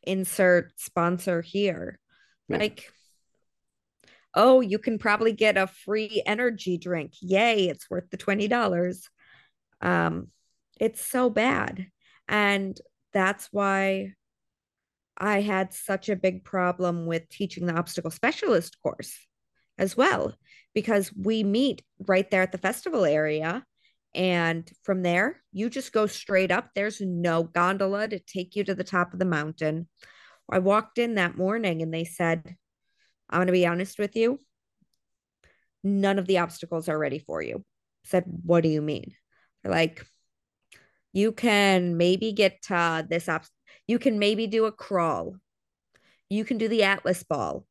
insert sponsor here. Yeah. Like, oh, you can probably get a free energy drink. Yay, it's worth the $20. Um, it's so bad. And that's why I had such a big problem with teaching the obstacle specialist course as well, because we meet right there at the festival area. And from there, you just go straight up. There's no gondola to take you to the top of the mountain. I walked in that morning and they said, I'm going to be honest with you. None of the obstacles are ready for you. I said, What do you mean? They're like, you can maybe get uh, this up. You can maybe do a crawl. You can do the Atlas ball.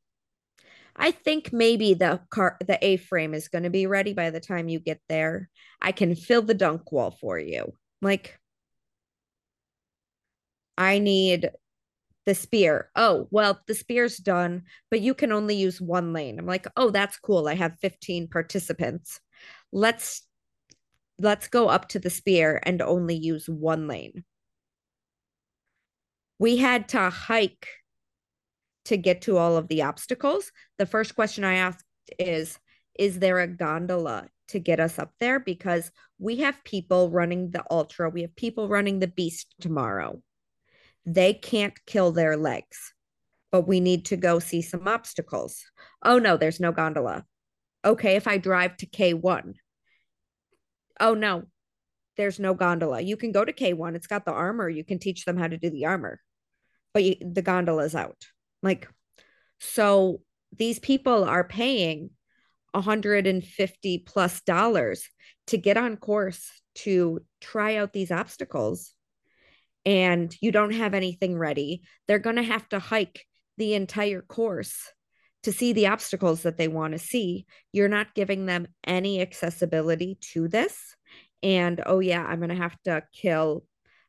I think maybe the car, the A frame is going to be ready by the time you get there. I can fill the dunk wall for you. Like, I need the spear. Oh, well, the spear's done, but you can only use one lane. I'm like, oh, that's cool. I have 15 participants. Let's let's go up to the spear and only use one lane. We had to hike to get to all of the obstacles. The first question I asked is Is there a gondola to get us up there? Because we have people running the ultra, we have people running the beast tomorrow. They can't kill their legs, but we need to go see some obstacles. Oh, no, there's no gondola. Okay, if I drive to K1, oh no, there's no gondola. You can go to K1, it's got the armor. You can teach them how to do the armor, but you, the gondola is out. Like, so these people are paying 150 plus dollars to get on course to try out these obstacles and you don't have anything ready they're going to have to hike the entire course to see the obstacles that they want to see. You're not giving them any accessibility to this. And oh, yeah, I'm going to have to kill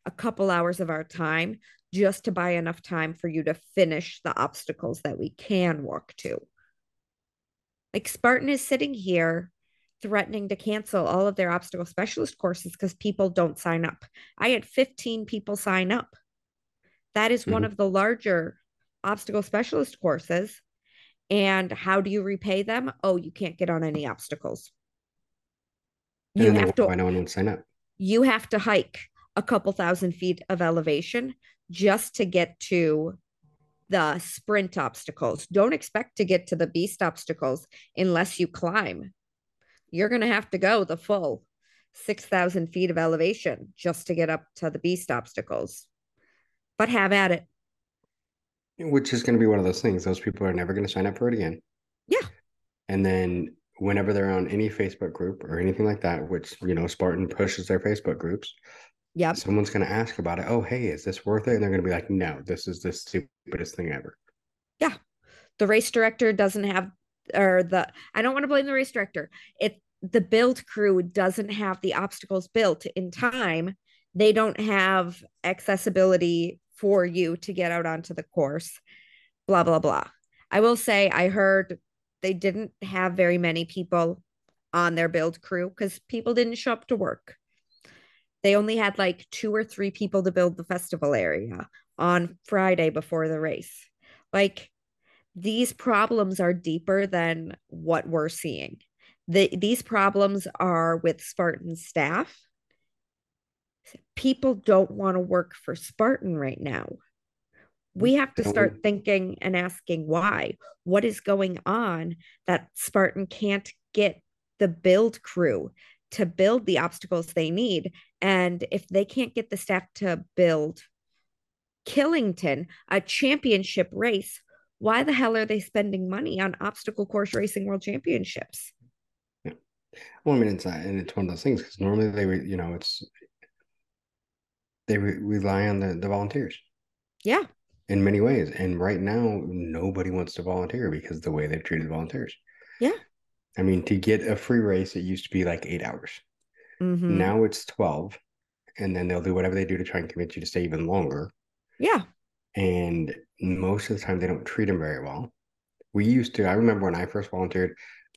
a couple hours of our time just to buy enough time for you to finish the obstacles that we can walk to. Like Spartan is sitting here threatening to cancel all of their obstacle specialist courses because people don't sign up. I had 15 people sign up. That is mm-hmm. one of the larger obstacle specialist courses. And how do you repay them? Oh, you can't get on any obstacles. You have to. Why no one would sign up? You have to hike a couple thousand feet of elevation just to get to the sprint obstacles. Don't expect to get to the beast obstacles unless you climb. You're going to have to go the full 6,000 feet of elevation just to get up to the beast obstacles. But have at it which is going to be one of those things. Those people are never going to sign up for it again. Yeah. And then whenever they're on any Facebook group or anything like that, which you know Spartan pushes their Facebook groups, yeah, someone's going to ask about it. Oh, hey, is this worth it? And they're going to be like, no, this is the stupidest thing ever. Yeah, the race director doesn't have, or the I don't want to blame the race director. It the build crew doesn't have the obstacles built in time. They don't have accessibility for you to get out onto the course. blah, blah, blah. I will say, I heard they didn't have very many people on their build crew because people didn't show up to work. They only had like two or three people to build the festival area on Friday before the race. Like these problems are deeper than what we're seeing. The, these problems are with Spartan staff. People don't want to work for Spartan right now. We mm, have to start thinking and asking why. What is going on that Spartan can't get the build crew to build the obstacles they need? And if they can't get the staff to build Killington, a championship race, why the hell are they spending money on obstacle course racing world championships? Yeah. Well, I mean, it's and it's one of those things because normally they, you know, it's they re- rely on the, the volunteers. Yeah. In many ways, and right now nobody wants to volunteer because the way they've treated volunteers. Yeah. I mean, to get a free race, it used to be like eight hours. Mhm. Now it's twelve, and then they'll do whatever they do to try and convince you to stay even longer. Yeah. And most of the time they don't treat them very well. We used to, I remember when I first volunteered,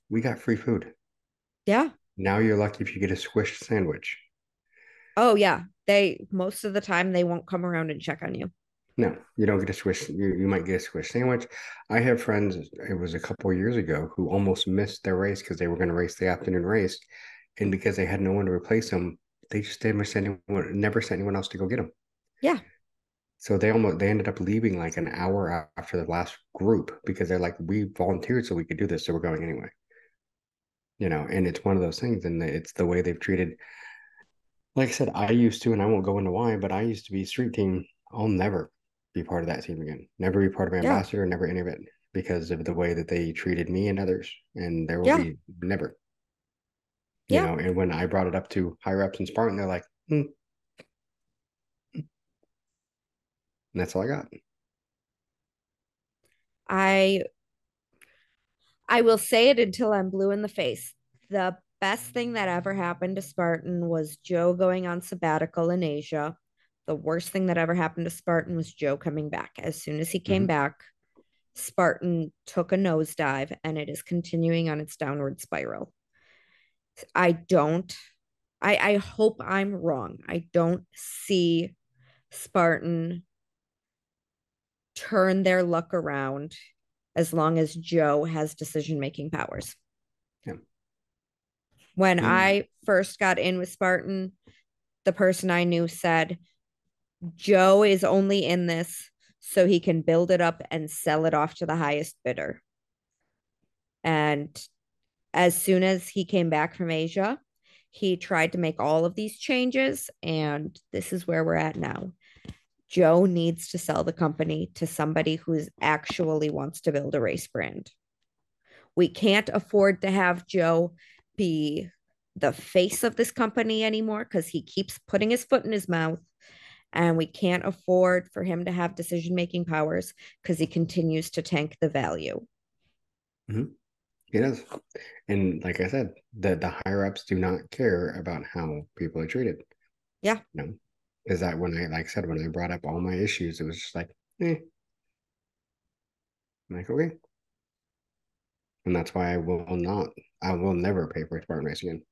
we got free food. Yeah. Now you're lucky if you get a squished sandwich. Oh, yeah. They most of the time they won't come around and check on you. No, you don't get a squish. You, you might get a squished sandwich. I have friends, it was a couple of years ago, who almost missed their race because they were going to race the afternoon race. And because they had no one to replace them, they just never sent anyone, never sent anyone else to go get them. Yeah. So they almost they ended up leaving like an hour after the last group because they're like, we volunteered so we could do this, so we're going anyway. You know, and it's one of those things, and it's the way they've treated. Like I said, I used to, and I won't go into why, but I used to be street team. I'll never be part of that team again. Never be part of Yeah. ambassador. Never any of it because of the way that they treated me and others, and there will Yeah. be never. You Yeah. know, and when I brought it up to higher ups in Spartan, they're like, hmm. And that's all I got. I I will say it until I'm blue in the face. The best thing that ever happened to Spartan was Joe going on sabbatical in Asia. The worst thing that ever happened to Spartan was Joe coming back. As soon as he came Mhm. back, Spartan took a nosedive and it is continuing on its downward spiral. I don't I I hope I'm wrong. I don't see Spartan turn their luck around as long as Joe has decision making powers. Yeah. When And- I first got in with Spartan, the person I knew said, Joe is only in this so he can build it up and sell it off to the highest bidder. And as soon as he came back from Asia, he tried to make all of these changes, and this is where we're at now. Joe needs to sell the company to somebody who actually wants to build a race brand. We can't afford to have Joe be the face of this company anymore because he keeps putting his foot in his mouth. And we can't afford for him to have decision making powers because he continues to tank the value. Hmm. It is. And like I said, the the higher ups do not care about how people are treated. Yeah. You know, is that when I like I said, when I brought up all my issues, it was just like, eh. I'm like, okay. And that's why I will not, I will never pay for a Spartan race again.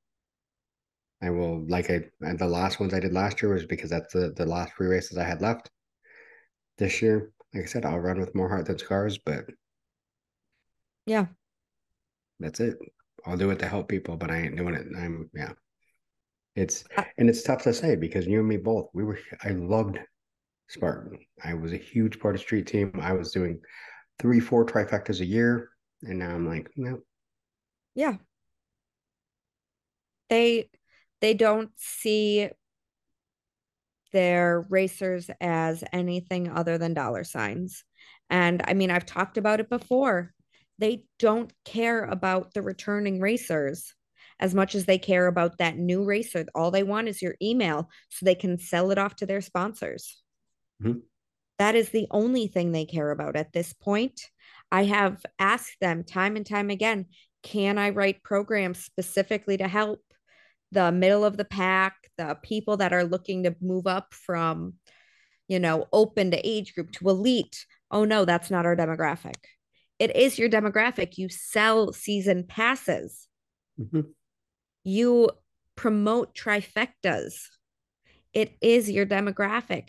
I will like I and the last ones I did last year was because that's the the last free races I had left. This year, like I said, I'll run with more heart than scars, but Yeah. that's it. I'll do it to help people, but I ain't doing it. I'm yeah. It's Uh, and it's tough to say because you and me both. We were I loved Spartan. I was a huge part of street team. I was doing three, four trifectas a year, and now I'm like, no, Yeah. They they don't see their racers as anything other than dollar signs. And I mean, I've talked about it before. They don't care about the returning racers as much as they care about that new racer. All they want is your email so they can sell it off to their sponsors. Mhm. That is the only thing they care about at this point. I have asked them time and time again can I write programs specifically to help the middle of the pack, the people that are looking to move up from, you know, open to age group to elite. Oh no, that's not our demographic. It is your demographic. You sell season passes. Mhm. You promote trifectas. It is your demographic.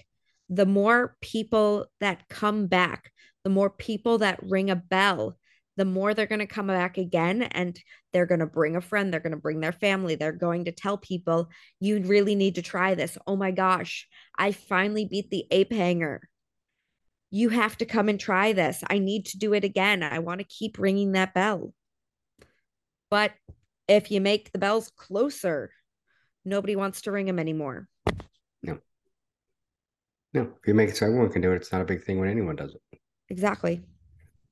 The more people that come back, the more people that ring a bell, the more they're going to come back again and they're going to bring a friend, they're going to bring their family, they're going to tell people, you really need to try this. Oh my gosh, I finally beat the ape hanger. You have to come and try this. I need to do it again. I want to keep ringing that bell. But if you make the bells closer, nobody wants to ring them anymore. No, No. if you make it so everyone can do it, it's not a big thing when anyone does it. Exactly.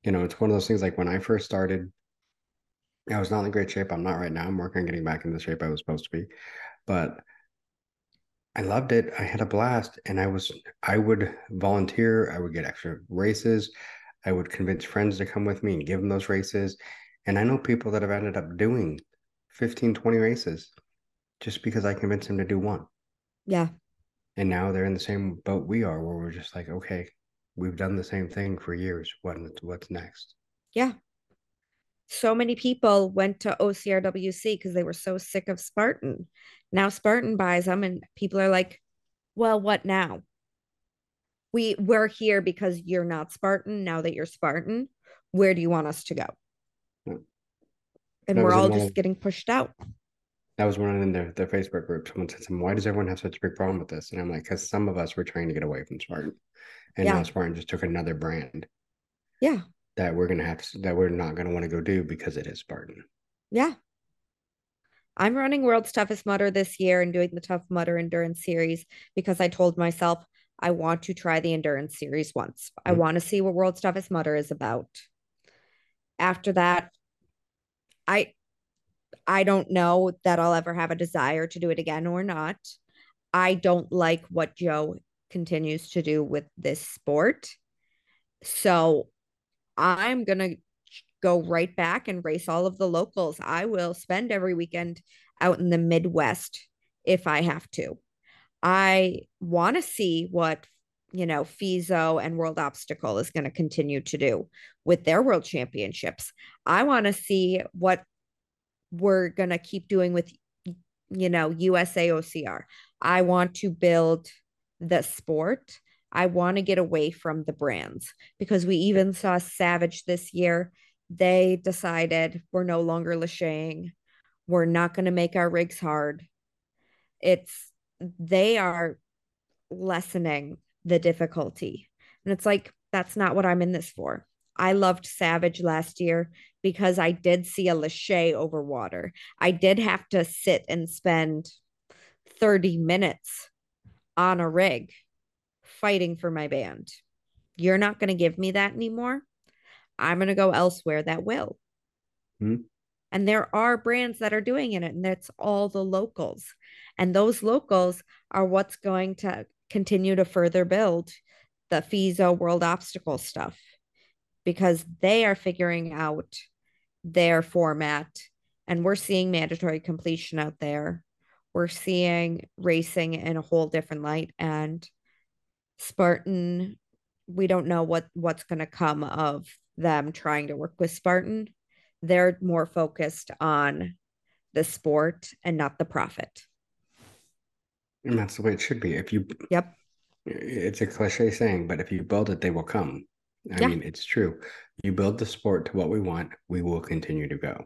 You know, it's one of those things like when I first started, I was not in great shape. I'm not right now. I'm working on getting back in the shape I was supposed to be. But I loved it. I had a blast. And I was, I would volunteer. I would get extra races. I would convince friends to come with me and give them those races. And I know people that have ended up doing 15, 20 races just because I convinced them to do one. Yeah. And now they're in the same boat we are, where we're just like, okay, we've done the same thing for years. What what's next? Yeah. So many people went to OCRWC because they were so sick of Spartan. Now Spartan buys them, and people are like, well, what now? We we're here because you're not Spartan. Now that you're Spartan, where do you want us to go? And That we're all just of- getting pushed out. That was one in their, their Facebook group. Someone said, "Some why does everyone have such a big problem with this?" And I'm like, because some of us were trying to get away from Spartan, and Yeah. now Spartan just took another brand Yeah. that we're gonna have to that we're not gonna want to go do because it is Spartan. Yeah. I'm running World's Toughest Mudder this year and doing the Tough Mudder Endurance Series because I told myself I want to try the Endurance Series once. I Mhm. want to see what World's Toughest Mudder is about. After that, I I don't know that I'll ever have a desire to do it again or not. I don't like what Joe continues to do with this sport. So I'm going to go right back and race all of the locals. I will spend every weekend out in the Midwest if I have to. I want to see what, you know, FISO and World Obstacle is going to continue to do with their world championships. I want to see what we're going to keep doing with, you know, USA OCR. I want to build the sport. I want to get away from the brands because we even saw Savage this year. They decided we're no longer lashing. We're not going to make our rigs hard. It's they are lessening the difficulty. And it's like, that's not what I'm in this for. I loved Savage last year because I did see a lache over water. I did have to sit and spend 30 minutes on a rig fighting for my band. You're not going to give me that anymore. I'm going to go elsewhere that will. Hmm. And there are brands that are doing it, and that's all the locals. And those locals are what's going to continue to further build the FISO World Obstacle stuff because they are figuring out their format. And we're seeing mandatory completion out there. We're seeing racing in a whole different light. And Spartan, we don't know what what's going to come of them trying to work with Spartan. They're more focused on the sport and not the profit. And that's the way it should be. If you, Yep. it's a cliche saying, but if you build it, they will come. I Yeah. mean, it's true. You build the sport to what we want, we will continue to go.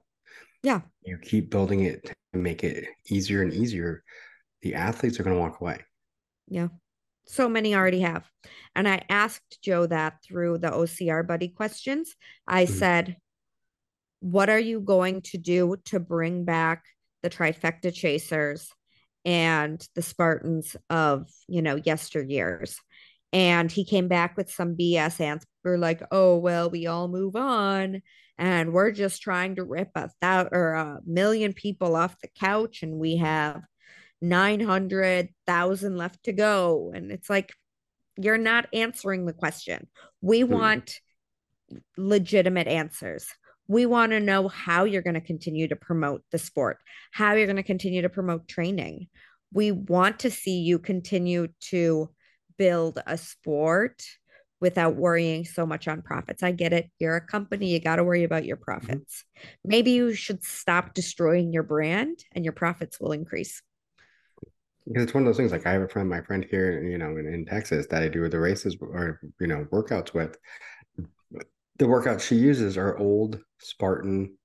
Yeah. You keep building it to make it easier and easier. The athletes are going to walk away. Yeah. So many already have. And I asked Joe that through the OCR buddy questions. I Mhm. said, What are you going to do to bring back the trifecta chasers and the Spartans of, you know, yesteryears? And he came back with some BS answer like, oh, well, we all move on. And we're just trying to rip a thousand or a million people off the couch, and we have 900,000 left to go. And it's like, you're not answering the question. We Hmm. want legitimate answers. We want to know how you're going to continue to promote the sport, how you're going to continue to promote training. We want to see you continue to build a sport without worrying so much on profits. I get it. You're a company, you got to worry about your profits. Mm-hmm. Maybe you should stop destroying your brand and your profits will increase. Because it's one of those things like I have a friend, my friend here, you know, in, in Texas that I do the races or, you know, workouts with. The workouts she uses are old Spartan,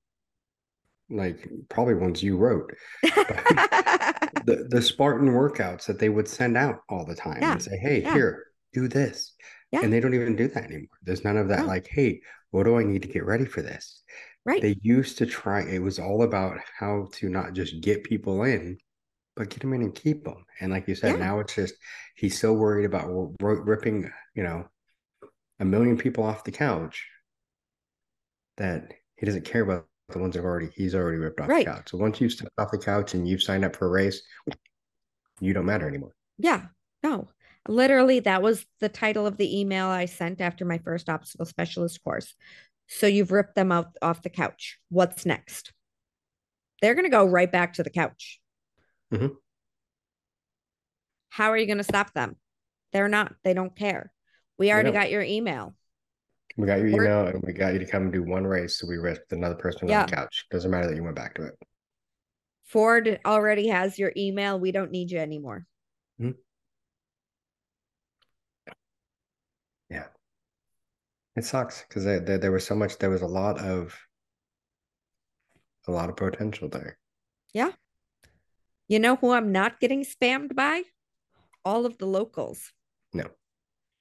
like probably ones you wrote. the, the Spartan workouts that they would send out all the time yeah. and say, hey, yeah. here, do this. Yeah. And they don't even do that anymore. There's none of that, like, hey, what do I need to get ready for this? Right. They used to try, it was all about how to not just get people in, but get them in and keep them. And like you said, yeah. now it's just, he's so worried about ripping, you know, a million people off the couch that he doesn't care about the ones that already, he's already ripped off right. the couch. So once you've stepped off the couch and you've signed up for a race, you don't matter anymore. Yeah. No. Literally, that was the title of the email I sent after my first obstacle specialist course. So you've ripped them out off the couch. What's next? They're going to go right back to the couch. Mm-hmm. How are you going to stop them? They're not. They don't care. We already got your email. We got your email and we got you to come do one race. So we risked another person yeah. on the couch. Doesn't matter that you went back to it. Ford already has your email. We don't need you anymore. Mm-hmm. Yeah. It sucks because there was so much, there was a lot of, a lot of potential there. Yeah. You know who I'm not getting spammed by? All of the locals. No.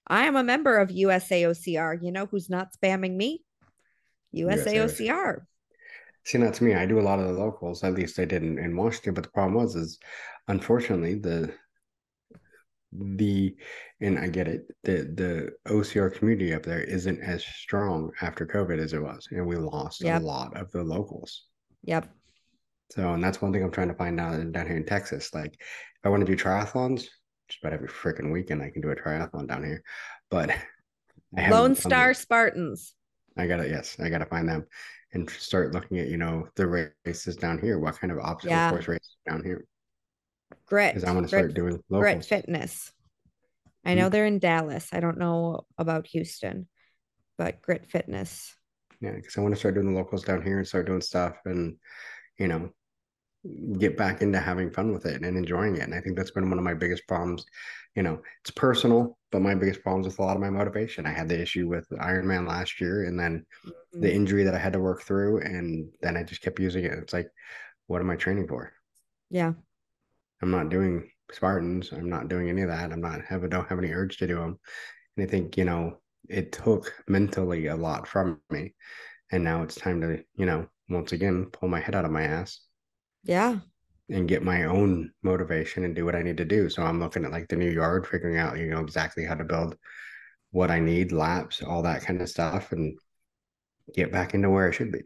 I am a member of USAOCR. You know who's not spamming me? USAOCR. See, not to me. I do a lot of the locals. At least I did in, in Washington. But the problem was, is unfortunately the the and I get it. The the OCR community up there isn't as strong after COVID as it was, and we lost yep. a lot of the locals. Yep. So, and that's one thing I'm trying to find out down here in Texas. Like, if I want to do triathlons, just about every freaking weekend I can do a triathlon down here. But Lone Star Spartans. I gotta yes, I gotta find them and start looking at you know the races down here. What kind of obstacle yeah. course races down here? Grit. Because I want to start doing locals. Grit Fitness. I know mm-hmm. they're in Dallas. I don't know about Houston, but Grit Fitness. Yeah, because I want to start doing the locals down here and start doing stuff and you know get back into having fun with it and enjoying it. And I think that's been one of my biggest problems. You know, it's personal, but my biggest problems with a lot of my motivation. I had the issue with Ironman last year and then mm-hmm. the injury that I had to work through. And then I just kept using it. It's like, what am I training for? Yeah. I'm not doing Spartans. I'm not doing any of that. I'm not have don't have any urge to do them. And I think, you know, it took mentally a lot from me. And now it's time to, you know, once again, pull my head out of my ass yeah. And get my own motivation and do what I need to do. So I'm looking at like the new yard, figuring out, you know, exactly how to build what I need, laps, all that kind of stuff, and get back into where I should be.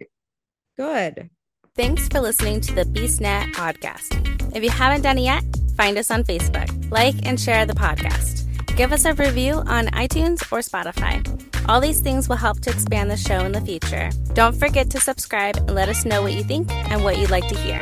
Good. Thanks for listening to the BeastNet podcast. If you haven't done it yet, find us on Facebook, like and share the podcast. Give us a review on iTunes or Spotify. All these things will help to expand the show in the future. Don't forget to subscribe and let us know what you think and what you'd like to hear.